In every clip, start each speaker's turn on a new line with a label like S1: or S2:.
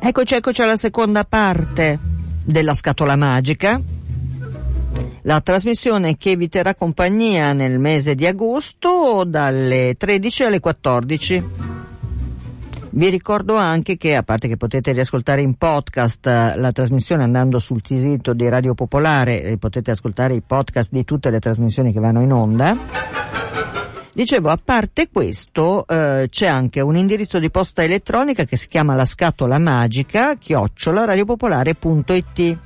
S1: Eccoci, eccoci alla seconda parte della scatola magica. La trasmissione che vi terrà compagnia nel mese di agosto dalle 13 alle 14. Vi ricordo anche che, a parte che potete riascoltare in podcast eh, la trasmissione andando sul sito di Radio Popolare, e potete ascoltare i podcast di tutte le trasmissioni che vanno in onda. Dicevo, a parte questo, eh, c'è anche un indirizzo di posta elettronica che si chiama la scatola magica, chiocciola radiopopolare.it.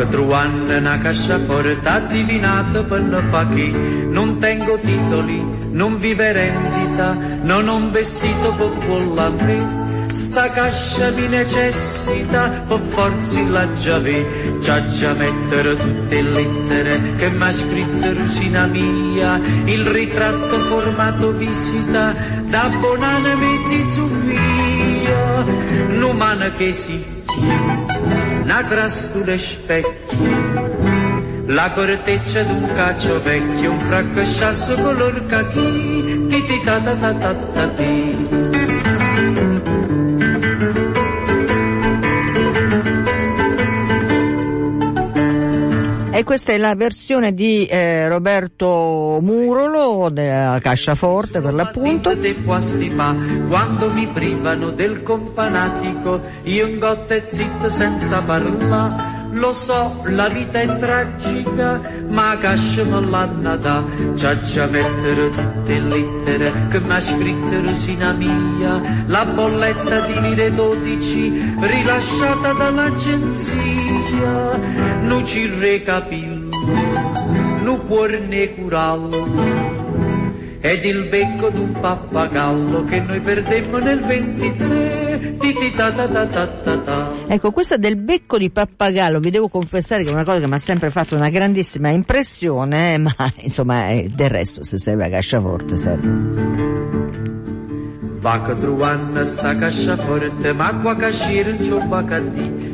S2: Va che trovando una cassaforte addivinata per la fa che non tengo titoli, non vive rendita, non ho un vestito per quella a me. Sta cascia mi necessita, per forza la già già mettere tutte le lettere che m'ha scritto Rusina mia, il ritratto formato visita, da bonana mezzi zuffia, l'umana che si una crastura specchio, la corteccia d'un caccio vecchio, un fraccasciasso color cachì, ti ti ta ta ta ta ta ti.
S1: E questa è la versione di eh, Roberto Murolo della Casciaforte per l'appunto.
S2: Dei posti fa, quando mi privano del companatico, io in gotte zitto senza parlare. Lo so, la vita è tragica, ma cascia me l'hanno da, già mettere tutte le lettere che mi ha scritto Rosina mia, la bolletta di lire 12 rilasciata dall'agenzia, non ci recapillo, non cuore né curallo, ed il becco d'un pappagallo che noi perdemmo nel 23, ti ti ta ta ta ta ta ta.
S1: Ecco, questa del becco di pappagallo, vi devo confessare che è una cosa che mi ha sempre fatto una grandissima impressione, ma insomma eh, del resto se serve a casciaforte serve.
S2: Va che truanna sta casciaforte, ma qua cascire non c'ho va.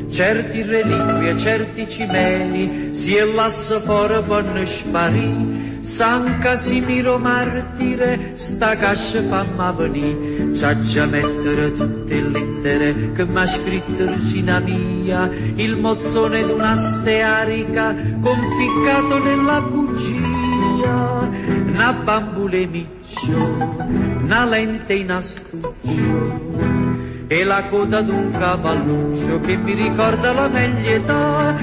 S2: Certi reliquie, certi cimeli, si è lasso fuori vanno sparì. San Casimiro martire, sta cascia famma venì. C'ha già mettere tutte le lettere che m'ha scritto Rusina mia, il mozzone d'una stearica conficcato nella bugia, una bambule miccio, una lente in astuccio e la coda d'un cavalluccio che mi ricorda la veglia età.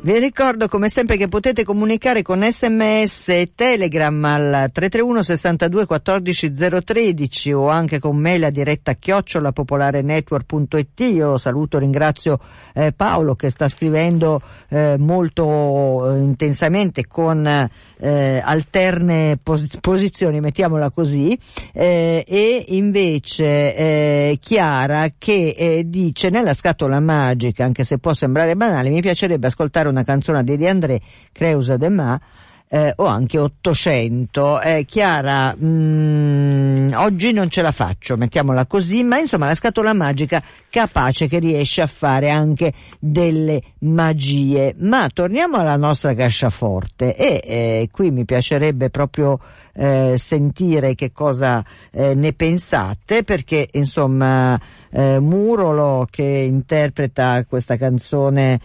S1: Vi ricordo come sempre che potete comunicare con sms e telegram al 331 62 14 013 o anche con mail a diretta chiocciolapopolarenetwork.it. Io saluto e ringrazio eh, Paolo che sta scrivendo eh, molto eh, intensamente con eh, alterne pos- posizioni, mettiamola così, eh, e invece eh, Chiara che dice nella scatola magica, anche se può sembrare banale, mi piacerebbe ascoltare una canzone di De André, Creusa de Ma, eh, o anche 800. Eh, Chiara, mh, oggi non ce la faccio, mettiamola così, ma insomma la scatola magica capace che riesce a fare anche delle magie. Ma torniamo alla nostra casciaforte e eh, qui mi piacerebbe proprio eh, sentire che cosa eh, ne pensate perché insomma eh, Murolo che interpreta questa canzone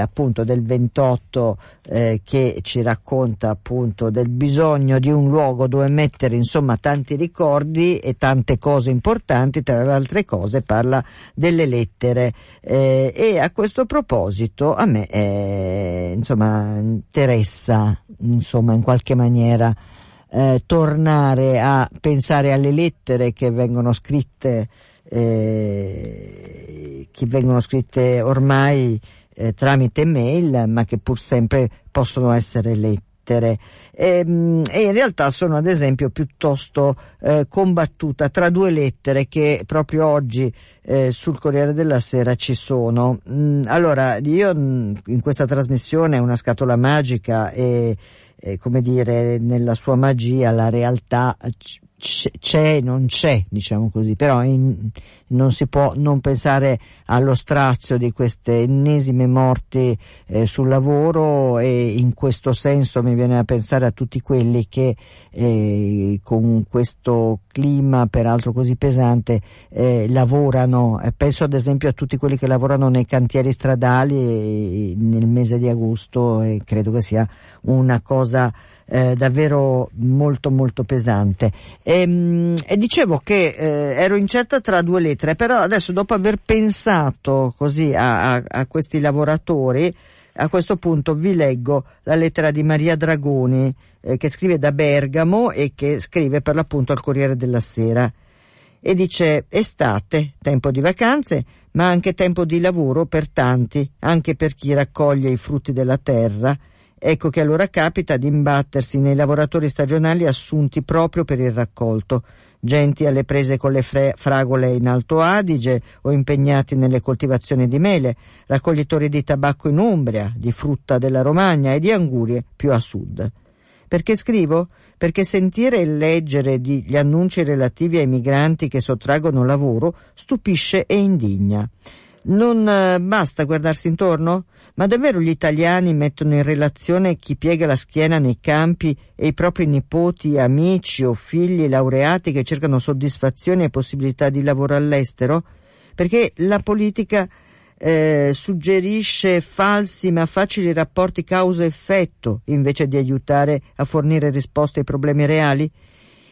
S1: appunto del 28 eh, che ci racconta appunto del bisogno di un luogo dove mettere insomma tanti ricordi e tante cose importanti, tra le altre cose parla delle lettere. Eh, e a questo proposito a me eh, insomma interessa insomma in qualche maniera eh, tornare a pensare alle lettere che vengono scritte eh, che vengono scritte ormai eh, tramite mail, ma che pur sempre possono essere lette e, ehm, e, in realtà sono ad esempio piuttosto eh, combattuta tra due lettere che proprio oggi eh, sul Corriere della Sera ci sono. Mm, allora, io mm, in questa trasmissione una scatola magica e, e come dire, nella sua magia la realtà c'è, non c'è, diciamo così, però in, non si può non pensare allo strazio di queste ennesime morti eh, sul lavoro e in questo senso mi viene a pensare a tutti quelli che eh, con questo clima peraltro così pesante eh, lavorano, penso ad esempio a tutti quelli che lavorano nei cantieri stradali nel mese di agosto e credo che sia una cosa eh, davvero molto molto pesante. E, ehm, e dicevo che eh, ero incerta tra due lettere, però adesso dopo aver pensato così a, a, a questi lavoratori, a questo punto vi leggo la lettera di Maria Dragoni eh, che scrive da Bergamo e che scrive per l'appunto al Corriere della Sera e dice estate, tempo di vacanze, ma anche tempo di lavoro per tanti, anche per chi raccoglie i frutti della terra Ecco che allora capita di imbattersi nei lavoratori stagionali assunti proprio per il raccolto, genti alle prese con le fre- fragole in Alto Adige o impegnati nelle coltivazioni di mele, raccoglitori di tabacco in Umbria, di frutta della Romagna e di angurie più a sud. Perché scrivo? Perché sentire e leggere gli annunci relativi ai migranti che sottraggono lavoro stupisce e indigna. Non eh, basta guardarsi intorno? Ma davvero gli italiani mettono in relazione chi piega la schiena nei campi e i propri nipoti, amici o figli laureati che cercano soddisfazioni e possibilità di lavoro all'estero? Perché la politica eh, suggerisce falsi ma facili rapporti causa-effetto invece di aiutare a fornire risposte ai problemi reali?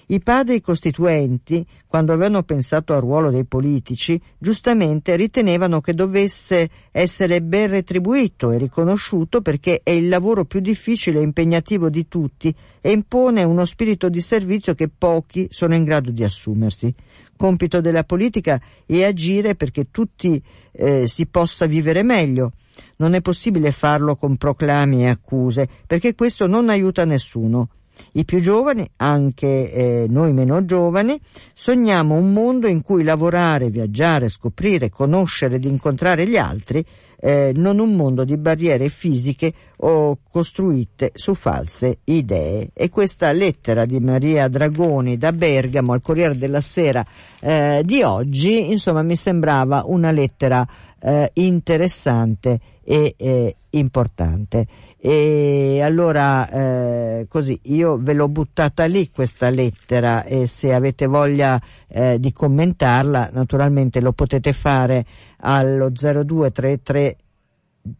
S1: I padri costituenti, quando avevano pensato al ruolo dei politici, giustamente ritenevano che dovesse essere ben retribuito e riconosciuto perché è il lavoro più difficile e impegnativo di tutti e impone uno spirito di servizio che pochi sono in grado di assumersi. Compito della politica è agire perché tutti eh, si possa vivere meglio. Non è possibile farlo con proclami e accuse, perché questo non aiuta nessuno. I più giovani, anche eh, noi meno giovani, sogniamo un mondo in cui lavorare, viaggiare, scoprire, conoscere ed incontrare gli altri, eh, non un mondo di barriere fisiche o costruite su false idee. E questa lettera di Maria Dragoni da Bergamo al Corriere della Sera eh, di oggi, insomma, mi sembrava una lettera eh, interessante e eh, importante. E allora eh, così io ve l'ho buttata lì questa lettera e se avete voglia eh, di commentarla naturalmente lo potete fare allo 0233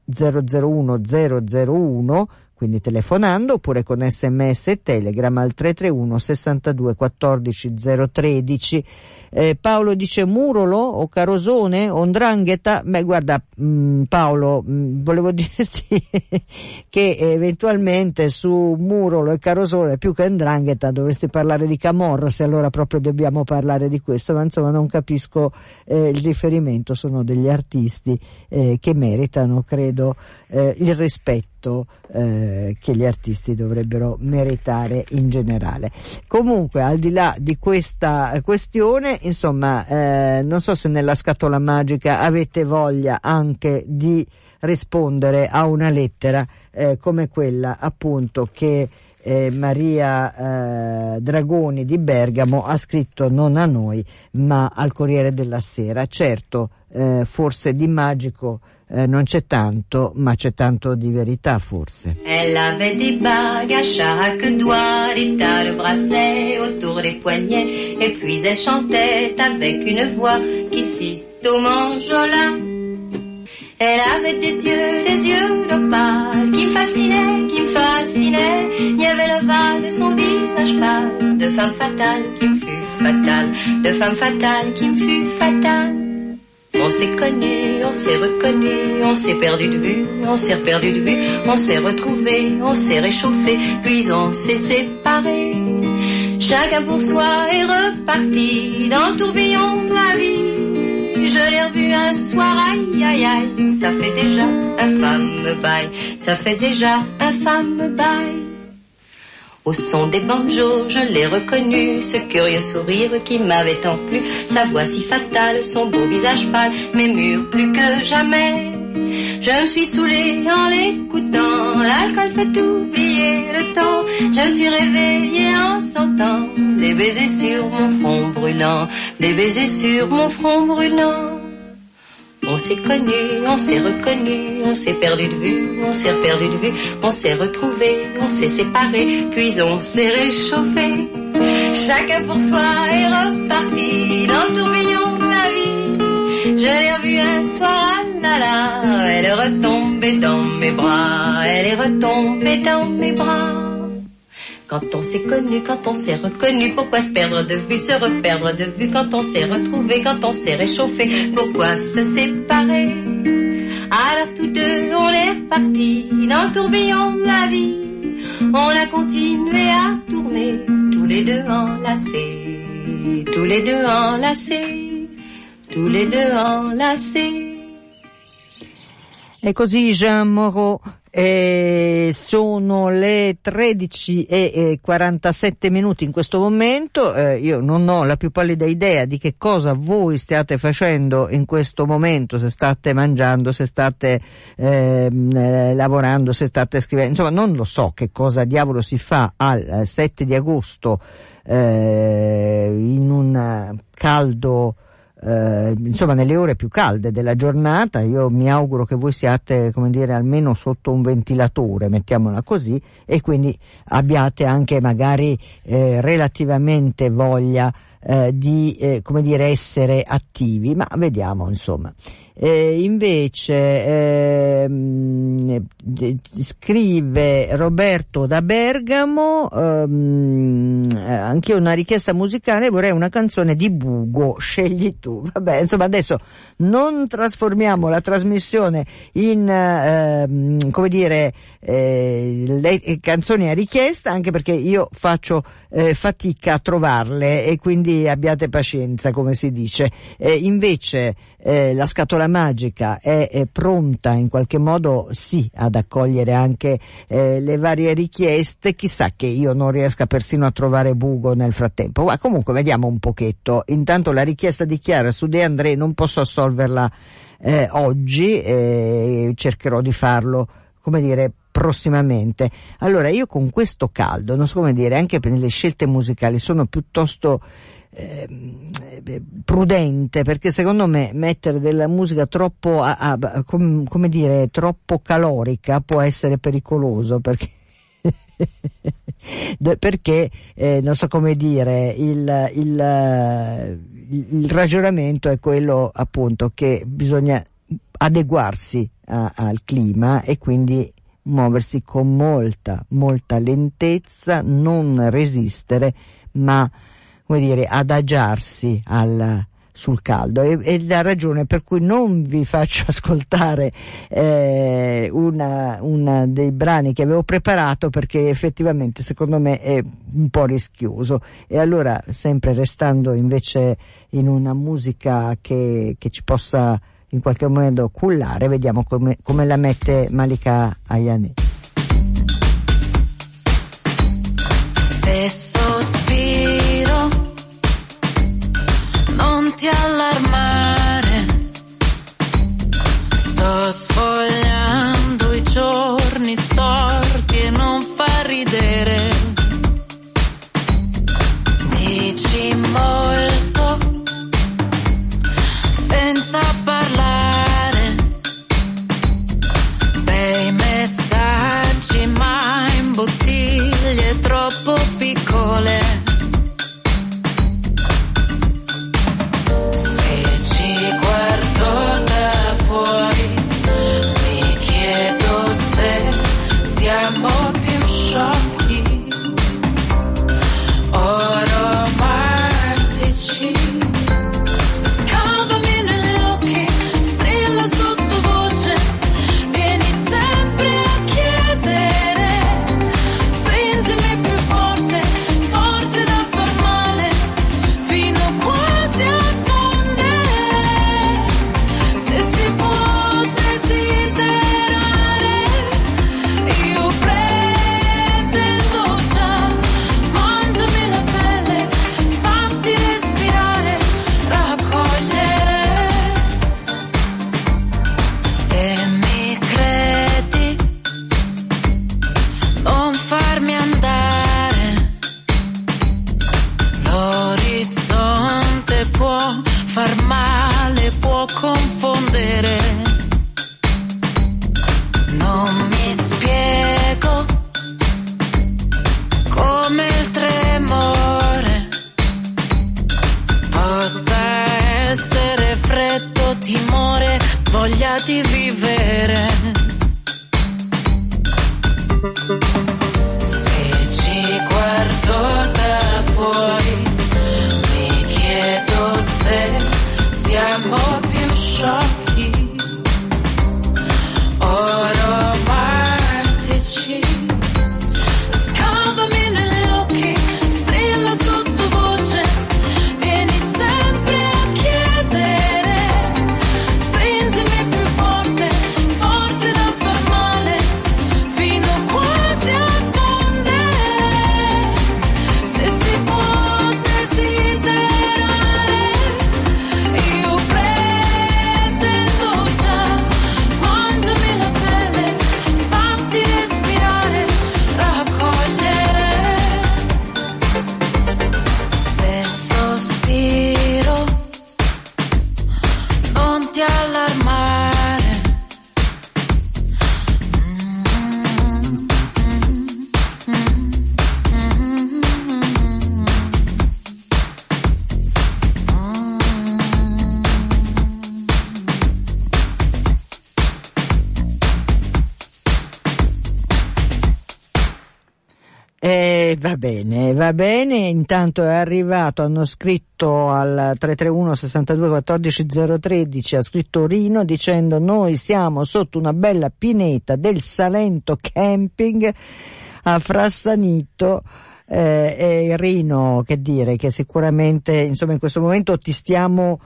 S1: 001 001 quindi telefonando oppure con sms e telegram al 331 62 14 013 eh, Paolo dice Murolo o Carosone o Ndrangheta beh guarda mh, mm, Paolo mh, mm, volevo dirti che eventualmente su Murolo e Carosone più che Ndrangheta dovresti parlare di Camorra se allora proprio dobbiamo parlare di questo ma insomma non capisco eh, il riferimento sono degli artisti eh, che meritano credo eh, il rispetto eh, che gli artisti dovrebbero meritare in generale. Comunque, al di là di questa questione, insomma, eh, non so se nella scatola magica avete voglia anche di rispondere a una lettera eh, come quella appunto che eh, Maria eh, Dragoni di Bergamo ha scritto non a noi ma al Corriere della Sera. Certo, eh, forse di magico eh, non c'è tanto, ma c'è tanto di verità forse.
S3: Elle avait des bagues à chaque doigt, des tas de bracelets autour des poignets, et puis elle chantait avec une voix qui cite au manjola. Elle avait des yeux, des yeux d'opale qui me fascinaient, qui me fascinaient. Il y avait le val de son visage pâle, de femme fatale qui me fut fatale, de femme fatale qui me fut fatale. On s'est connu, on s'est reconnu, on s'est perdu de vue, on s'est perdu de vue, on s'est retrouvé, on s'est réchauffé, puis on s'est séparé. Chacun pour soi est reparti dans le tourbillon de la vie. Je l'ai revu un soir, aïe aïe aïe, ça fait déjà un femme bail, ça fait déjà un femme bail. Au son des banjos, je l'ai reconnu, ce curieux sourire qui m'avait tant plu, sa voix si fatale, son beau visage pâle, mais mûr plus que jamais. Je me suis saoulée en l'écoutant, l'alcool fait oublier le temps. Je me suis réveillée en sentant des baisers sur mon front brûlant, des baisers sur mon front brûlant. On s'est connu, on s'est reconnu, on s'est perdu de vue, on s'est perdu de vue, on s'est retrouvé, on s'est séparé, puis on s'est réchauffé. Chacun pour soi est reparti dans le tourbillon de la vie. Je l'ai revue un soir, ah là là, elle est retombée dans mes bras, elle est retombée dans mes bras. Quand on s'est connu, quand on s'est reconnu, pourquoi se perdre de vue, se reperdre de vue? Quand on s'est retrouvé, quand on s'est réchauffé, pourquoi se séparer? Alors tous deux on est repartis dans le tourbillon de la vie, on a continué à tourner, tous les deux enlacés, tous les deux enlacés, tous les deux enlacés.
S1: E così Jean Moreau Eh, sono le 13 e 47 minuti in questo momento, eh, io non ho la più pallida idea di che cosa voi stiate facendo in questo momento, se state mangiando, se state ehm, eh, lavorando, se state scrivendo, insomma non lo so che cosa diavolo si fa al 7 di agosto eh, in un caldo eh, insomma nelle ore più calde della giornata. Io mi auguro che voi siate come dire almeno sotto un ventilatore mettiamola così e quindi abbiate anche magari eh, relativamente voglia eh, di eh, come dire essere attivi. Ma vediamo insomma eh, invece ehm, scrive Roberto da Bergamo ehm, eh, anche una richiesta musicale vorrei una canzone di Bugo scegli tu. Vabbè insomma adesso non trasformiamo la trasmissione in ehm, come dire eh, le canzoni a richiesta anche perché io faccio eh, fatica a trovarle e quindi abbiate pazienza come si dice. Eh, invece eh, la scatola magica è, è, pronta in qualche modo sì ad accogliere anche eh, le varie richieste. Chissà che io non riesca persino a trovare bugo nel frattempo. Ma comunque vediamo un pochetto. Intanto la richiesta di Chiara su De André non posso assolverla eh, oggi cercherò di farlo come dire prossimamente. Allora io con questo caldo, non so come dire, anche per le scelte musicali sono piuttosto eh, prudente perché secondo me mettere della musica troppo a, a, com, come dire troppo calorica può essere pericoloso perché perché eh, non so come dire il, il, il, ragionamento è quello appunto che bisogna adeguarsi a, al clima e quindi muoversi con molta, molta lentezza, non resistere, ma come dire, adagiarsi al, sul caldo e, e, la ragione per cui non vi faccio ascoltare eh, una, una, dei brani che avevo preparato perché effettivamente secondo me è un po' rischioso e allora sempre restando invece in una musica che, che ci possa in qualche modo cullare, vediamo come, come la mette Malika Ayane.
S4: Se sto sfogliando
S1: va bene, va bene, intanto è arrivato, hanno scritto al 331 62 14 013, ha scritto Rino dicendo noi siamo sotto una bella pineta del Salento Camping a Frassanito, eh, e Rino, che dire, che sicuramente insomma in questo momento ti stiamo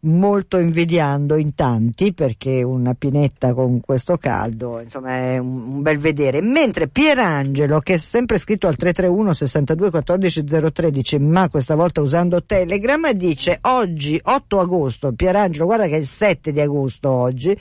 S1: molto invidiando in tanti perché una pinetta con questo caldo insomma è un, bel vedere. Mentre Pierangelo che è sempre scritto al 331 62 14 013 ma questa volta usando Telegram dice oggi 8 agosto Pierangelo guarda che è il 7 di agosto oggi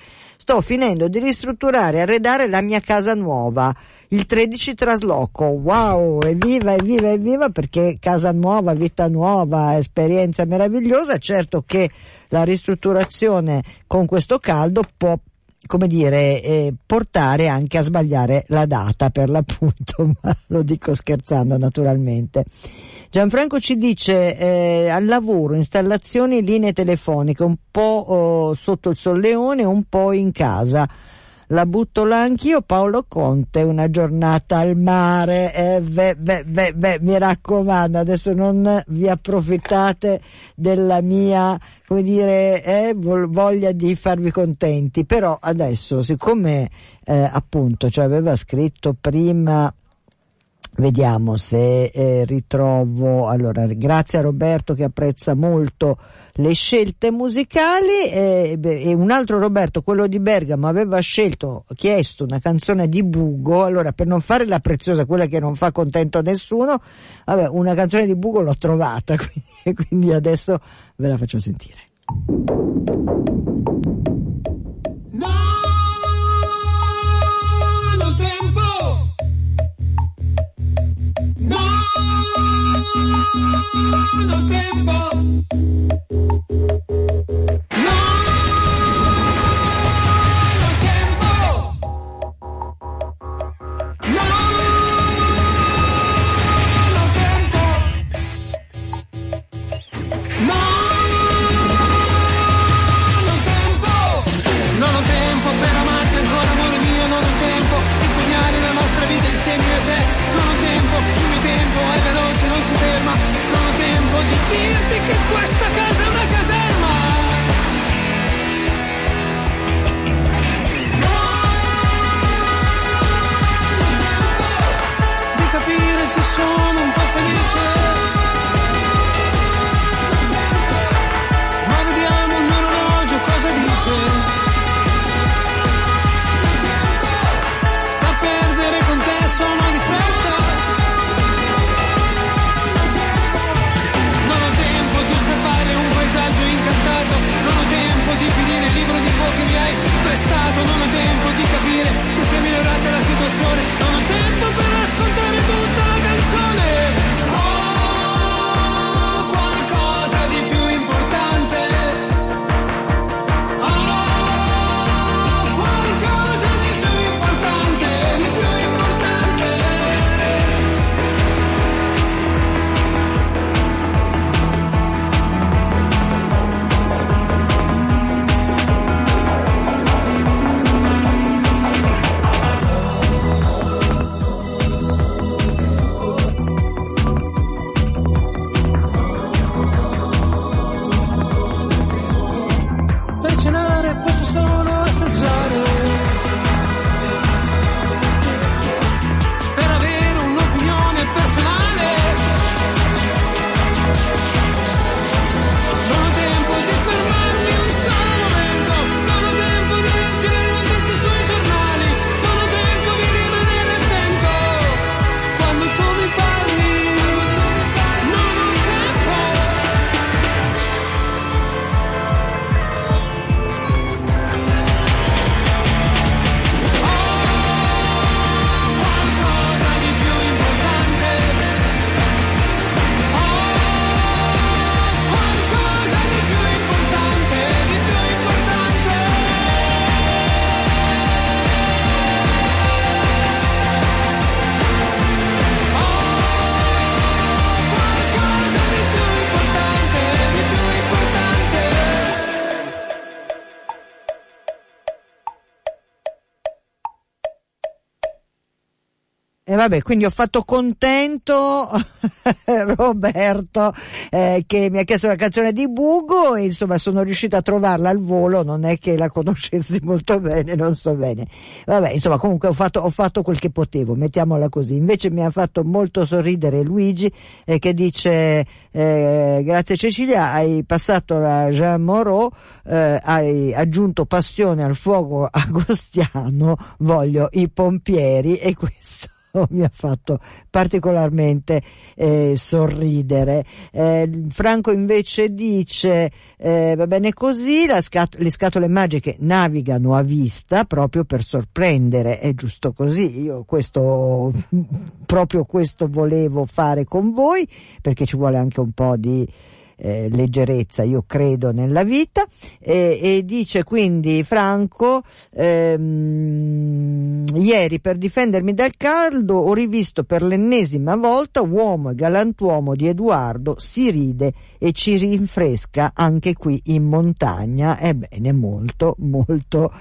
S1: sto finendo di ristrutturare e arredare la mia casa nuova. Il 13 trasloco, wow, evviva, evviva, evviva perché casa nuova, vita nuova, esperienza meravigliosa, certo che la ristrutturazione con questo caldo può come dire, eh, portare anche a sbagliare la data per l'appunto, ma lo dico scherzando naturalmente. Gianfranco ci dice eh, al lavoro, installazioni, linee telefoniche, un po' oh, sotto il solleone, un po' in casa la butto là anch'io, Paolo Conte, una giornata al mare, eh, beh, beh, beh, mi raccomando, adesso non vi approfittate della mia, come dire, eh, voglia di farvi contenti, però adesso, siccome eh, appunto, cioè aveva scritto prima Vediamo se eh, ritrovo. Allora, grazie a Roberto che apprezza molto le scelte musicali e, e, un altro Roberto, quello di Bergamo, aveva scelto, chiesto una canzone di Bugo. Allora, per non fare la preziosa, quella che non fa contento a nessuno, vabbè, una canzone di Bugo l'ho trovata, quindi, quindi adesso ve la faccio sentire.
S5: No. No, tempo.
S1: Vabbè, quindi ho fatto contento Roberto eh, che mi ha chiesto la canzone di Bugo e insomma sono riuscita a trovarla al volo, non è che la conoscessi molto bene, non so bene. Vabbè, insomma comunque ho fatto, ho fatto quel che potevo, mettiamola così. Invece mi ha fatto molto sorridere Luigi eh, che dice eh, grazie Cecilia, hai passato la Jean Moreau, eh, hai aggiunto passione al fuoco agostiano, voglio i pompieri e questo mi ha fatto particolarmente eh, sorridere. Eh, Franco invece dice eh, va bene così, scat- le scatole magiche navigano a vista proprio per sorprendere, è giusto così, io questo, proprio questo volevo fare con voi perché ci vuole anche un po' di eh, leggerezza, io credo nella vita, e, e dice quindi Franco, ehm, ieri per difendermi dal caldo ho rivisto per l'ennesima volta Uomo e galantuomo di Edoardo, si ride e ci rinfresca anche qui in montagna, ebbene molto molto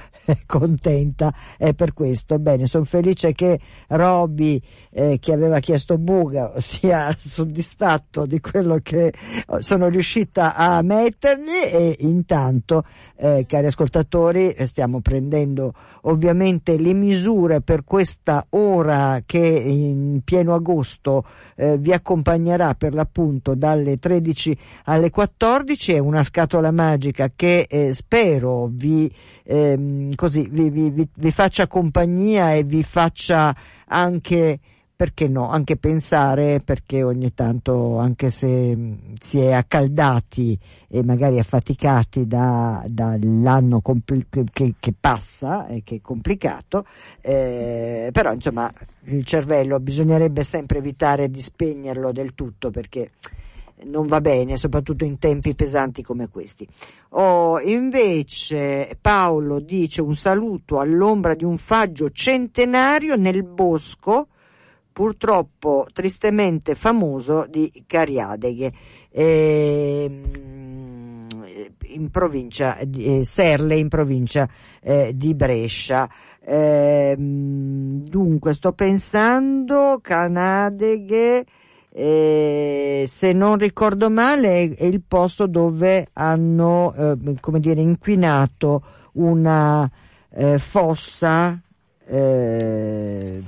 S1: contenta eh, per questo. Bene, sono felice che Robby, eh, che aveva chiesto buga, sia soddisfatto di quello che sono riuscita a mettergli e intanto, eh, cari ascoltatori, stiamo prendendo ovviamente le misure per questa ora che in pieno agosto eh, vi accompagnerà per l'appunto dalle 13 alle 14, è una scatola magica che eh, spero vi ehm, così vi, vi, vi faccia compagnia e vi faccia anche perché no, anche pensare, perché ogni tanto, anche se si è accaldati e magari affaticati da, dall'anno compl- che, che, passa e che è complicato, eh, però insomma il cervello bisognerebbe sempre evitare di spegnerlo del tutto perché non va bene, soprattutto in tempi pesanti come questi. Oh, invece Paolo dice un saluto all'ombra di un faggio centenario nel bosco, purtroppo tristemente famoso di Cariadeghe. Eh, in provincia di eh, Serle, in provincia eh, di Brescia. Eh, dunque, sto pensando, Canadeghe, eh, se non ricordo male è il posto dove hanno eh, come dire inquinato una eh, fossa eh,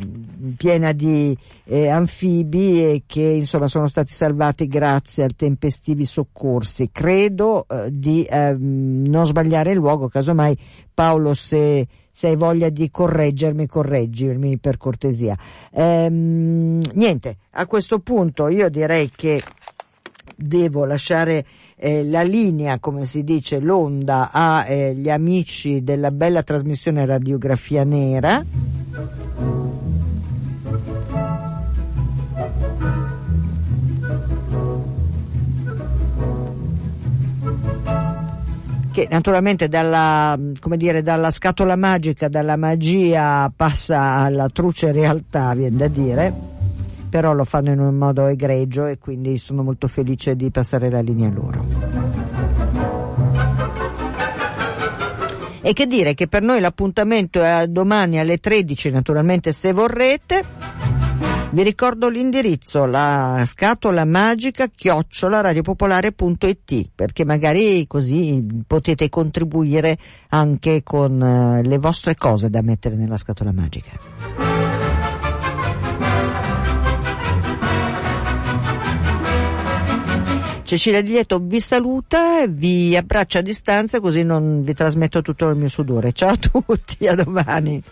S1: piena di eh, anfibi e che insomma sono stati salvati grazie a tempestivi soccorsi. Credo eh, di ehm, non sbagliare il luogo, casomai Paolo se, se, hai voglia di correggermi, correggimi per cortesia. Ehm, niente, a questo punto io direi che devo lasciare eh, la linea, come si dice, l'onda agli eh, amici della bella trasmissione Radiografia Nera. che naturalmente dalla, dire, dalla, scatola magica, dalla magia passa alla truce realtà, viene da dire, però lo fanno in un modo egregio e quindi sono molto felice di passare la linea loro. E che dire che per noi l'appuntamento è domani alle 13, naturalmente se vorrete. Vi ricordo l'indirizzo, la scatola magica chiocciola radiopopolare.it perché magari così potete contribuire anche con eh, le vostre cose da mettere nella scatola magica. Cecilia Di Lieto vi saluta, vi abbraccia a distanza così non vi trasmetto tutto il mio sudore. Ciao a tutti, a domani.